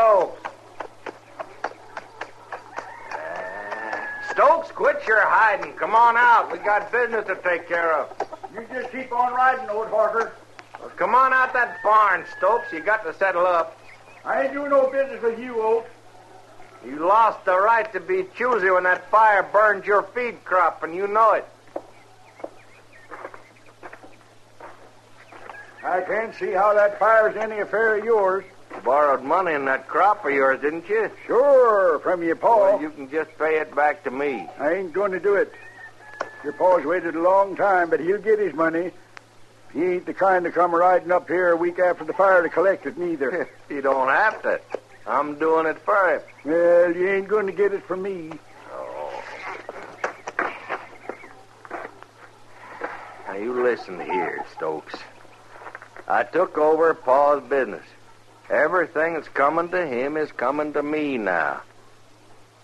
Stokes! Stokes, quit your hiding. Come on out. We got business to take care of. You just keep on riding, old Harper. Well, come on out that barn, Stokes. You got to settle up. I ain't doing no business with you, Oak. You lost the right to be choosy when that fire burned your feed crop, and you know it. I can't see how that fire's any affair of yours. You borrowed money in that crop of yours, didn't you? Sure, from your paw. Well, you can just pay it back to me. I ain't going to do it. Your paw's waited a long time, but he'll get his money. He ain't the kind to come riding up here a week after the fire to collect it, neither. you don't have to. I'm doing it for him. well, you ain't going to get it from me. Oh. Now, you listen here, Stokes. I took over Paul's business. Everything that's coming to him is coming to me now.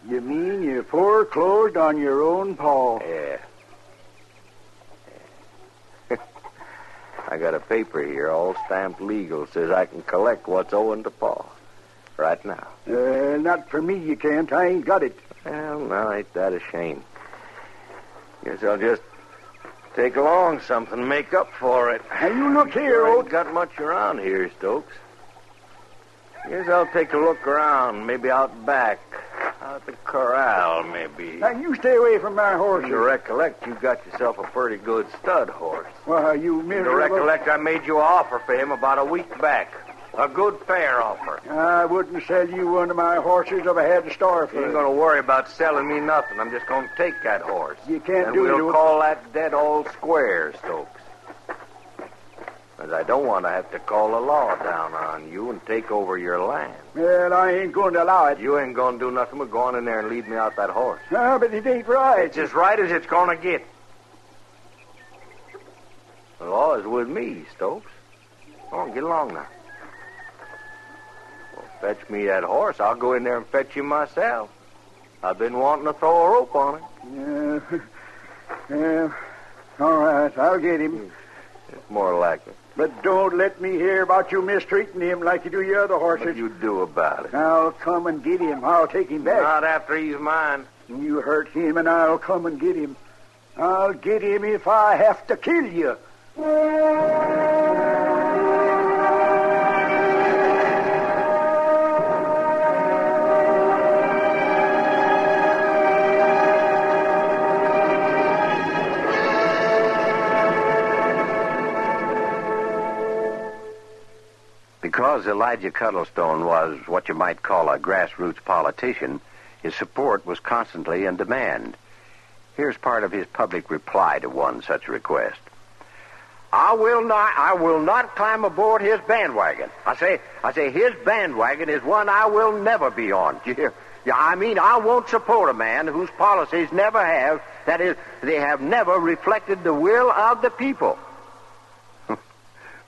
You mean you foreclosed on your own paw? Yeah. I got a paper here, all stamped legal, says I can collect what's owing to Paul. Right now. Uh, not for me, you can't. I ain't got it. Well, now ain't that a shame. Guess I'll just take along something make up for it. Now, you look here, Oak. ain't got much around here, Stokes. Guess I'll take a look around, maybe out back, out at the corral, maybe. Now, you stay away from my To You recollect, you got yourself a pretty good stud horse. Why, you To miserable... recollect, I made you an offer for him about a week back. A good fair offer. I wouldn't sell you one of my horses if I had to starve You for ain't gonna worry about selling me nothing. I'm just gonna take that horse. You can't and do we'll it. call that dead old square, Stokes. Because I don't want to have to call the law down on you and take over your land. Well, I ain't going to allow it. You ain't gonna do nothing but go on in there and lead me out that horse. Ah, but it ain't right. It's as right as it's gonna get. The law is with me, Stokes. Come on, get along now. Well, fetch me that horse. I'll go in there and fetch him myself. I've been wanting to throw a rope on it. Yeah. yeah. All right, I'll get him. It's more like it. But don't let me hear about you mistreating him like you do your other horses. What you do about it? I'll come and get him. I'll take him back. Not after he's mine. You hurt him, and I'll come and get him. I'll get him if I have to kill you. Because Elijah Cuddlestone was what you might call a grassroots politician, his support was constantly in demand. Here's part of his public reply to one such request. I will not I will not climb aboard his bandwagon. I say I say his bandwagon is one I will never be on. You hear? Yeah, I mean I won't support a man whose policies never have that is they have never reflected the will of the people.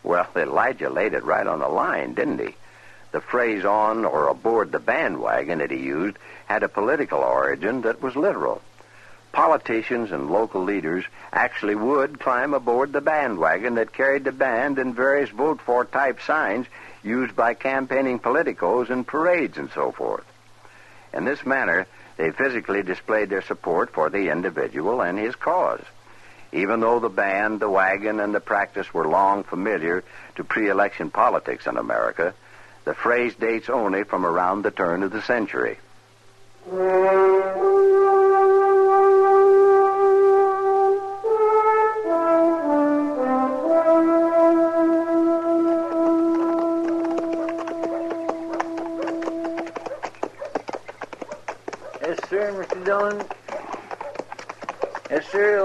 Well, Elijah laid it right on the line, didn't he? The phrase on or aboard the bandwagon that he used had a political origin that was literal. Politicians and local leaders actually would climb aboard the bandwagon that carried the band and various vote for type signs used by campaigning politicos in parades and so forth. In this manner, they physically displayed their support for the individual and his cause. Even though the band, the wagon, and the practice were long familiar to pre election politics in America, the phrase dates only from around the turn of the century.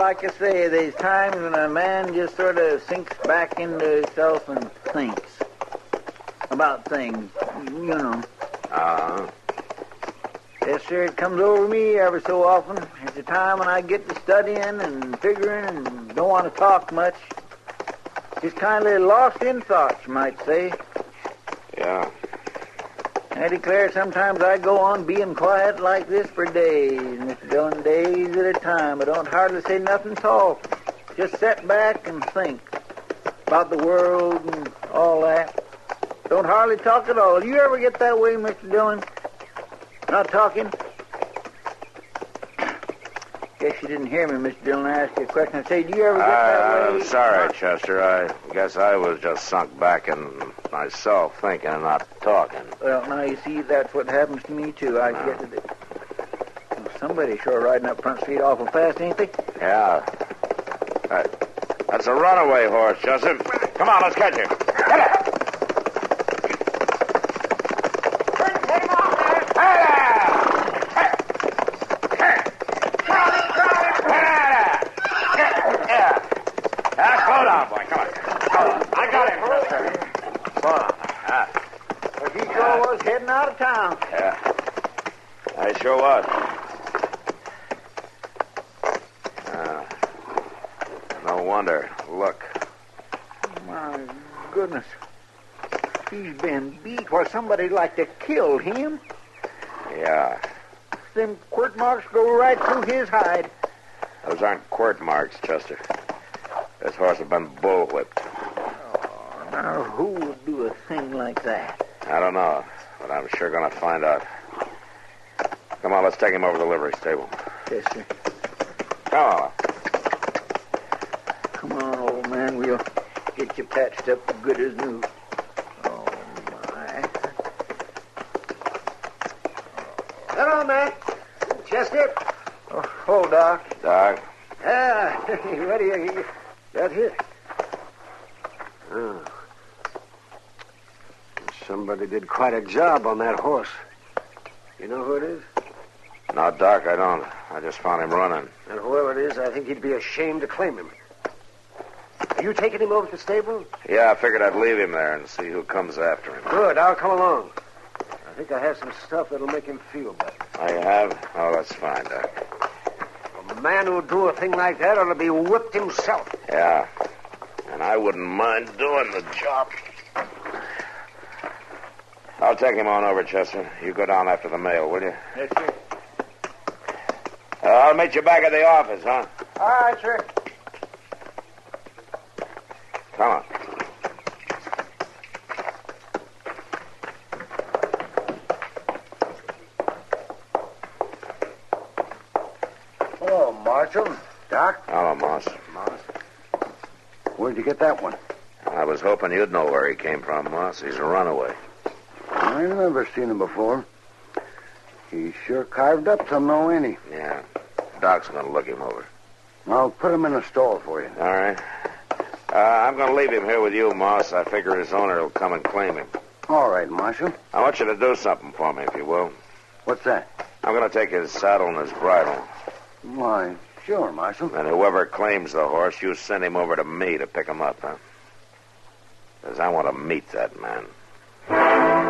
Like I say, there's times when a man just sort of sinks back into himself and thinks about things, you know. Uh, Yes, sir, it comes over me ever so often. It's a time when I get to studying and figuring and don't want to talk much. Just kind of lost in thoughts, you might say. yeah. I declare sometimes I go on being quiet like this for days, Mr. Dillon, days at a time. I don't hardly say nothing at all. Just sit back and think about the world and all that. Don't hardly talk at all. You ever get that way, Mr. Dillon? Not talking? Guess you didn't hear me, Mr. Dillon. I asked you a question. I say, do you ever get that I, way? I'm sorry, Chester. I guess I was just sunk back in myself, thinking and not talking. Well, now you see, that's what happens to me too. I No. get to the. Well, somebody's sure riding up Front Street awful fast, ain't they? Yeah. That- that's a runaway horse, Chester. Come on, let's catch him. Get it! Slow down, boy. Come on. Come on. I got him, Chester. Slow down. Ah, But he sure was heading out of town. yeah. Sure was. Ah. no wonder. Look. My goodness. He's been beat where somebody like to kill him. Yeah. Them quirt marks go right through his hide. Those aren't quirt marks, Chester. This horse has been bullwhipped. Oh, Now, who would do a thing like that? I don't know, but I'm sure going to find out. Come on, let's take him over to the livery stable. Yes, sir. Come on. Come on, old man. We'll get you patched up good as new. Oh, my. Hello, Matt. Chester. Oh, oh Doc. Doc, Ah, what do you got here? Somebody did quite a job on that horse. You know who it is? No, Doc, I don't. I just found him running. And whoever it is, I think he'd be ashamed to claim him. Are you taking him over to the stable? Yeah, I figured I'd leave him there and see who comes after him. Good, I'll come along. I think I have some stuff that'll make him feel better. I have? Oh, that's fine, Doc. A man who'd do a thing like that ought to be whipped himself. Yeah. And I wouldn't mind doing the job. I'll take him on over, Chester. You go down after the mail, will you? Yes, sir. I'll meet you back at the office, huh? All right, sir. Come on. Hello, Marshal. Doc? Hello, Moss. Moss. Where'd you get that one? I was hoping you'd know where he came from, Moss. He's a runaway. I never seen him before. He's sure carved up some, though, ain't he? Yeah. Doc's going to look him over. I'll put him in a stall for you. All right. Uh, I'm going to leave him here with you, Moss. I figure his owner will come and claim him. All right, Marshal. I want you to do something for me, if you will. What's that? I'm going to take his saddle and his bridle. Why, sure, Marshal. And whoever claims the horse, you send him over to me to pick him up, huh? Because I want to meet that man.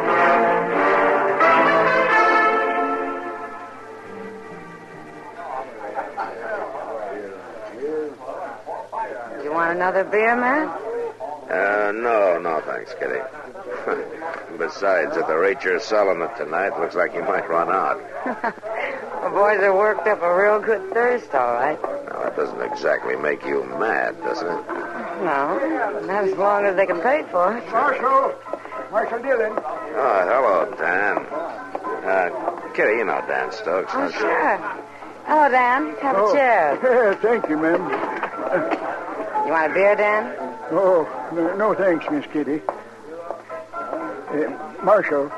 You want another beer, man? Uh, no, no, thanks, Kitty. Besides, at the rate you're selling it tonight, looks like you might run out. The boys are worked up a real good thirst, all right. Now, that doesn't exactly make you mad, does it? No, not as long as they can pay for it. Marshal! Marshal Dillon. Oh, hello, Dan. Uh, Kitty, you know Dan Stokes. Oh, don't you? sure. Hello, Dan. Have Oh, a chair. thank you, ma'am. You want a beer, Dan? Oh, no, no thanks, Miss Kitty. Uh, Marshal,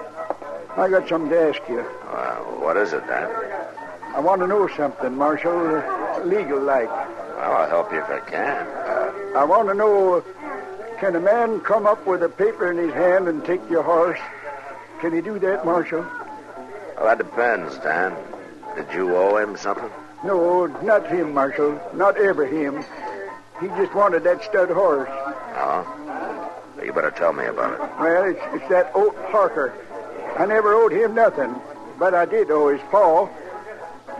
I got something to ask you. Uh, what is it, Dan? I want to know something, Marshal, uh, legal like. Well, I'll help you if I can. Uh, I want to know can a man come up with a paper in his hand and take your horse? Can he do that, Marshal? well, that depends, Dan. Did you owe him something? No, not him, Marshal. Not ever him. He just wanted that stud horse. Oh? You better tell me about it. Well, it's, it's that Oat Parker. I never owed him nothing, but I did owe his paw.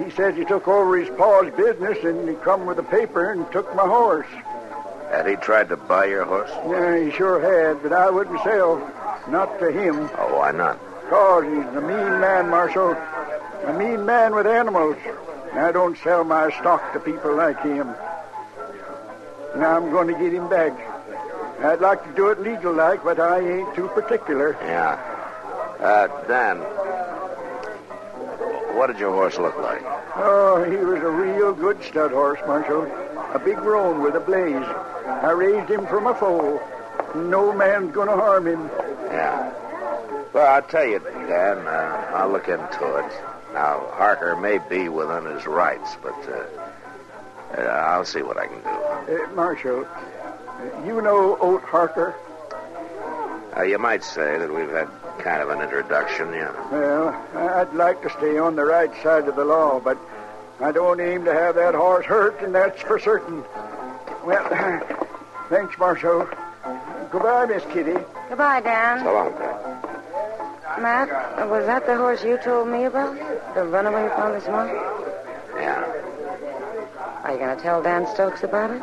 He says he took over his paw's business and he come with a paper and took my horse. Had he tried to buy your horse? Yeah, he sure had, but I wouldn't sell. Not to him. Oh, why not? Cause he's a mean man, Marshal. A mean man with animals. I don't sell my stock to people like him. Now I'm going to get him back. I'd like to do it legal like, but I ain't too particular. Yeah. Uh, Dan, what did your horse look like? Oh, he was a real good stud horse, Marshal. A big roan with a blaze. I raised him from a foal. No man's going to harm him. Yeah. Well, I'll tell you, Dan, uh, I'll look into it. Now, Harker may be within his rights, but uh, uh, I'll see what I can do. Uh, Marshal, uh, you know Oat Harker? Uh, you might say that we've had kind of an introduction, yeah. Well, I'd like to stay on the right side of the law, but I don't aim to have that horse hurt, and that's for certain. Well, thanks, Marshal. Goodbye, Miss Kitty. Goodbye, Dan. So long, Dan. Matt, was that the horse you told me about? The runaway from this morning? Yeah. Are you going to tell Dan Stokes about it?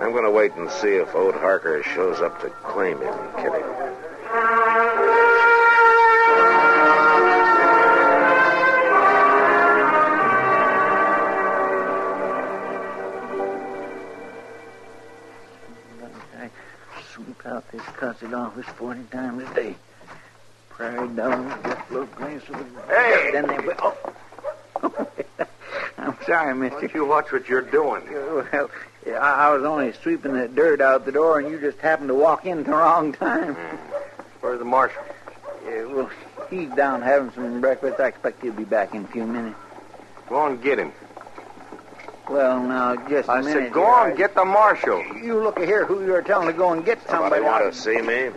I'm going to wait and see if Ode Harker shows up to claim him, Kitty. I sweep out this cussed office 40 times a day. Prairie dogs, just little glance of the... Hey! Then they... Oh. I'm sorry, mister. If you watch what you're doing? Well, I, I was only sweeping the dirt out the door, and you just happened to walk in at the wrong time. Hmm. Where's the marshal? Yeah, well, he's down having some breakfast. I expect he'll be back in a few minutes. Go on, get him. Well, now, just a I minute. I said, go here. on, get the marshal. You look here who you're telling to go and get Somebody somebody. want to see me?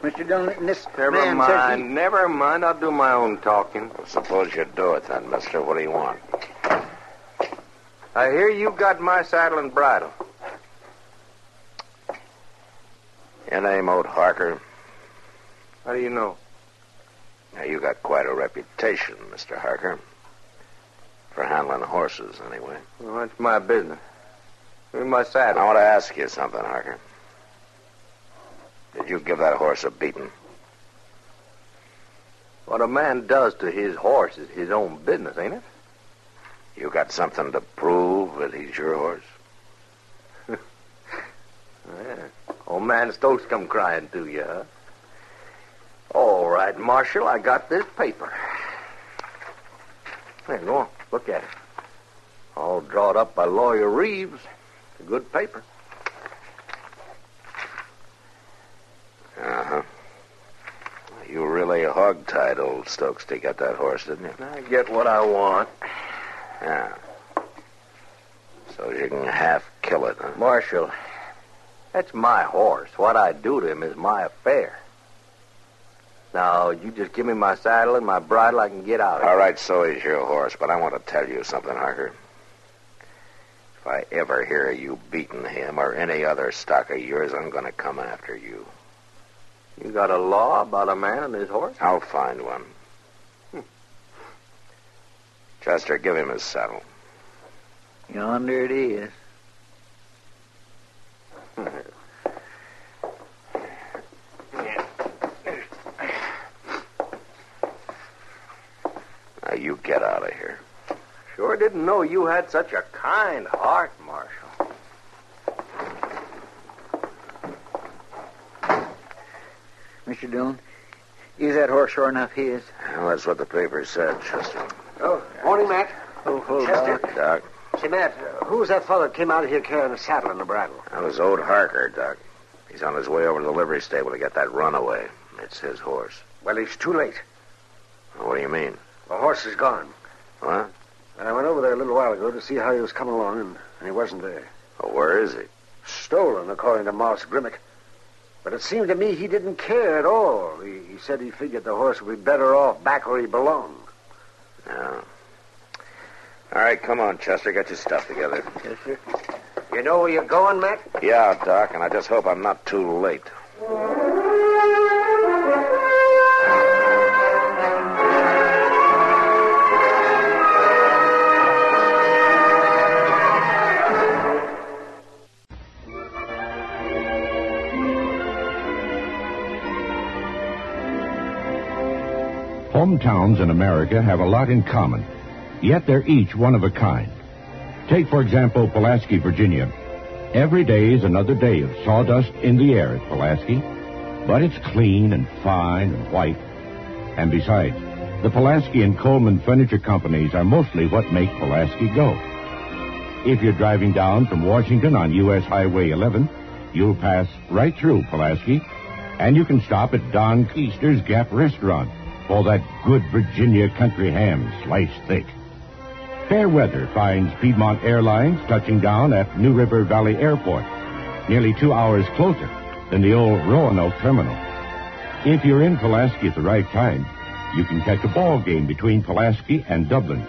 Mr. Dillon, this Never man mind, says never mind. I'll do my own talking. Well, suppose you do it then, mister. What do you want? I hear you got my saddle and bridle. Your name, Ode Harker. How do you know? Now, you got quite a reputation, Mr. Harker. For handling horses, anyway. Well, that's my business. Give me my saddle. I want to ask you something, Harker. Did you give that horse a beating? What a man does to his horse is his own business, ain't it? You got something to prove that he's your horse? Yeah. Old man Stokes come crying to you, huh? All right, Marshal, I got this paper. Here, go on. Look at it. All drawn up by Lawyer Reeves. It's a good paper. Uh-huh. You really hog-tied old Stokes to get that horse, didn't you? I get what I want. Yeah. So you can half kill it, huh? Marshal, that's my horse. What I do to him is my affair. Now, you just give me my saddle and my bridle, I can get out. All right, so is your horse, but I want to tell you something, Harker. If I ever hear you beating him or any other stock of yours, I'm going to come after you. You got a law about a man and his horse? I'll find one. Chester, give him his saddle. Yonder it is. now you get out of here. Sure didn't know you had such a kind heart, Marshal. Mr. Dillon, is that horse sure enough his? Well, that's what the papers said, Chester. Oh, morning, Matt. Oh, Chester. Doc. Doc, Say, Matt, who was that fellow that came out here carrying a saddle and a bridle? that was old Harker, Doc. He's on his way over to the livery stable to get that runaway. It's his horse. Well, he's too late. What do you mean? The horse is gone. What? I went over there a little while ago to see how he was coming along, and, and he wasn't there. Well, where is he? Stolen, according to Moss Grimmick. But it seemed to me he didn't care at all. He, he said he figured the horse would be better off back where he belonged. Yeah. All right, come on, Chester. Get your stuff together. Yes, sir. You know where you're going, Matt? Yeah, Doc, and I just hope I'm not too late. Hometowns in America have a lot in common, yet they're each one of a kind. Take, for example, Pulaski, Virginia. Every day is another day of sawdust in the air at Pulaski, but it's clean and fine and white. And besides, the Pulaski and Coleman Furniture Companies are mostly what make Pulaski go. If you're driving down from Washington on U.S. Highway 11, you'll pass right through Pulaski, and you can stop at Don Keister's Gap Restaurant for that good Virginia country ham sliced thick. Fair weather finds Piedmont Airlines touching down at New River Valley Airport, nearly two hours closer than the old Roanoke terminal. If you're in Pulaski at the right time, you can catch a ball game between Pulaski and Dublin.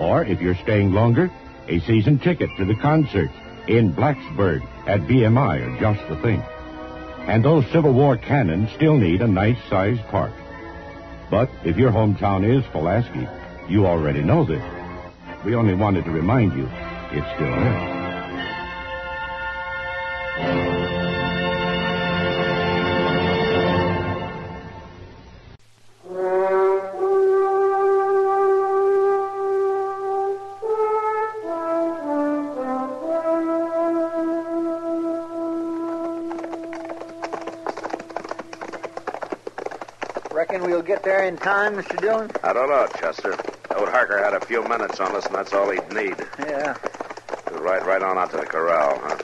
Or if you're staying longer, a season ticket to the concert in Blacksburg at BMI are just the thing. And those Civil War cannons still need a nice sized park. But if your hometown is Pulaski, you already know this. We only wanted to remind you it's still there. Reckon we'll get there in time, Mr. Dillon? I don't know, Chester. Old Harker had a few minutes on us, and that's all he'd need. Yeah. We'll ride right on out to the corral, huh?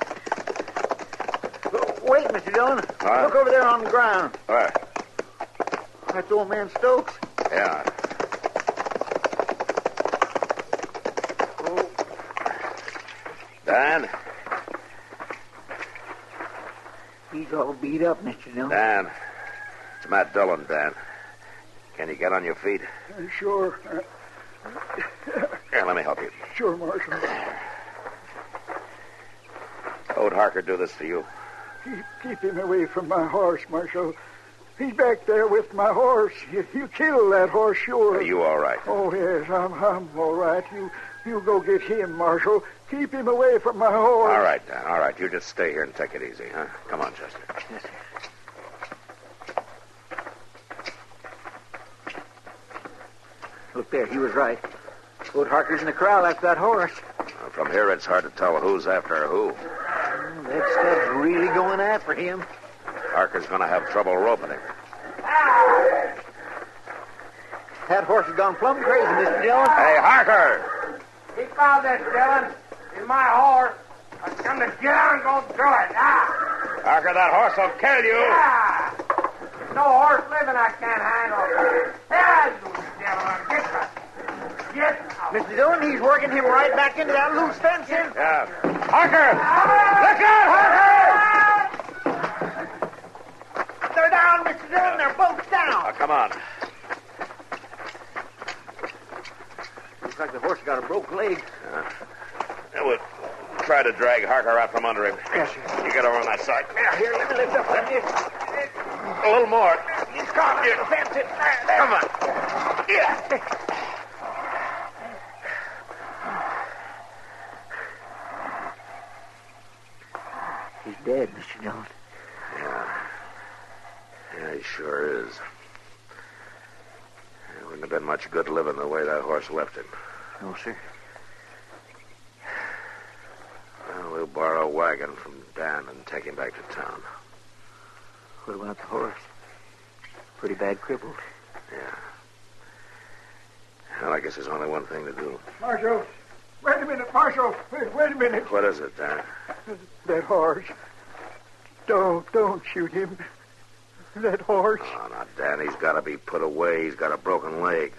Wait, Mr. Dillon. Huh? Look over there on the ground. Where? That's old man Stokes. Yeah. Dan? He's all beat up, Mr. Dillon. Dan. It's Matt Dillon, Dan. Can you get on your feet? Uh, sure. Here, let me help you. sure, Marshal. Ode Harker do this to you? Keep, keep him away from my horse, Marshal. He's back there with my horse. You, you killed that horse, sure. Are you all right? Oh, yes, I'm, I'm all right. You, you go get him, Marshal. Keep him away from my horse. All right, Dan. All right. You just stay here and take it easy, huh? Come on, Chester. Look there, he was right. Old Harker's in the corral after that horse. Well, From here, it's hard to tell who's after who. That stud's really going after him. Harker's going to have trouble roping him. That horse has gone plumb crazy, Mr. Dillon. Hey, Harker! He found this, Dillon. It's my horse. I come to get out and go through it. Ah! Harker, that horse will kill you. Ah! No horse living I can't handle. Mr. Dillon, he's working him right back into that loose fencing. Yeah. Harker! Look out, Harker! They're down, Mr. Dillon. They're both down. Oh, come on. Looks like the horse got a broke leg. Yeah, we'll try to drag Harker out from under him. Yes, sir. You get over on that side. Here, here, let me lift up on this. A little more. He's caught Here. the fencing. There, there. Come on. Yeah. He's dead, Mr. Dillon. Yeah. Yeah, he sure is. Yeah, we're going been much good living the way that horse left him. No, sir. Well, we'll borrow a wagon from Dan and take him back to town. What about the horse? Pretty bad crippled. Yeah. Well, I guess there's only one thing to do. Marshal, wait a minute, Marshal. Wait, wait a minute. What is it, Dan? That horse. Don't, don't shoot him. That horse. Oh, now, Dan, he's got to be put away. He's got a broken leg.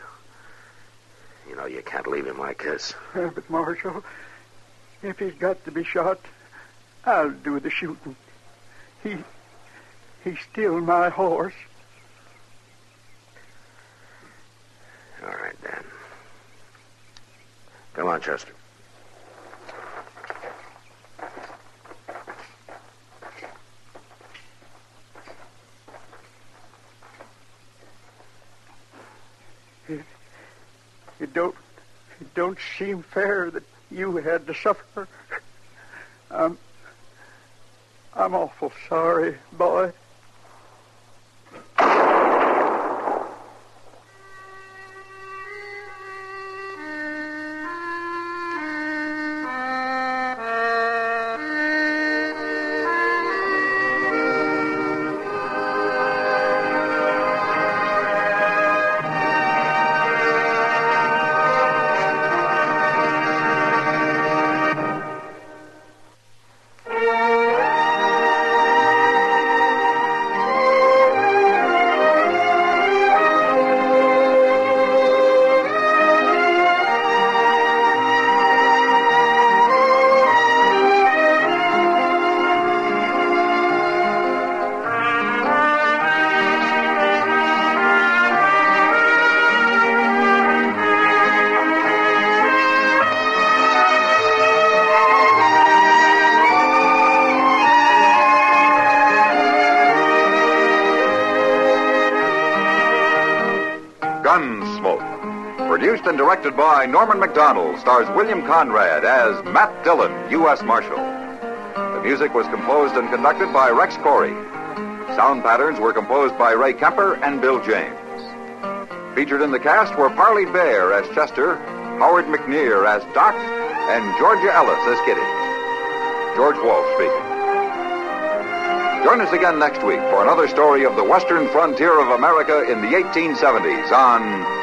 You know, you can't leave him like this. Uh, but, Marshal, if he's got to be shot, I'll do the shooting. He, he's still my horse. All right, Dan. Come on, Chester. It, it don't, it don't seem fair that you had to suffer. I'm, I'm awful sorry, boy. Produced and directed by Norman Macdonnell, stars William Conrad as Matt Dillon, U.S. Marshal. The music was composed and conducted by Rex Koury. Sound patterns were composed by Ray Kemper and Bill James. Featured in the cast were Parley Baer as Chester, Howard McNear as Doc, and Georgia Ellis as Kitty. George Walsh speaking. Join us again next week for another story of the western frontier of America in the 1870s on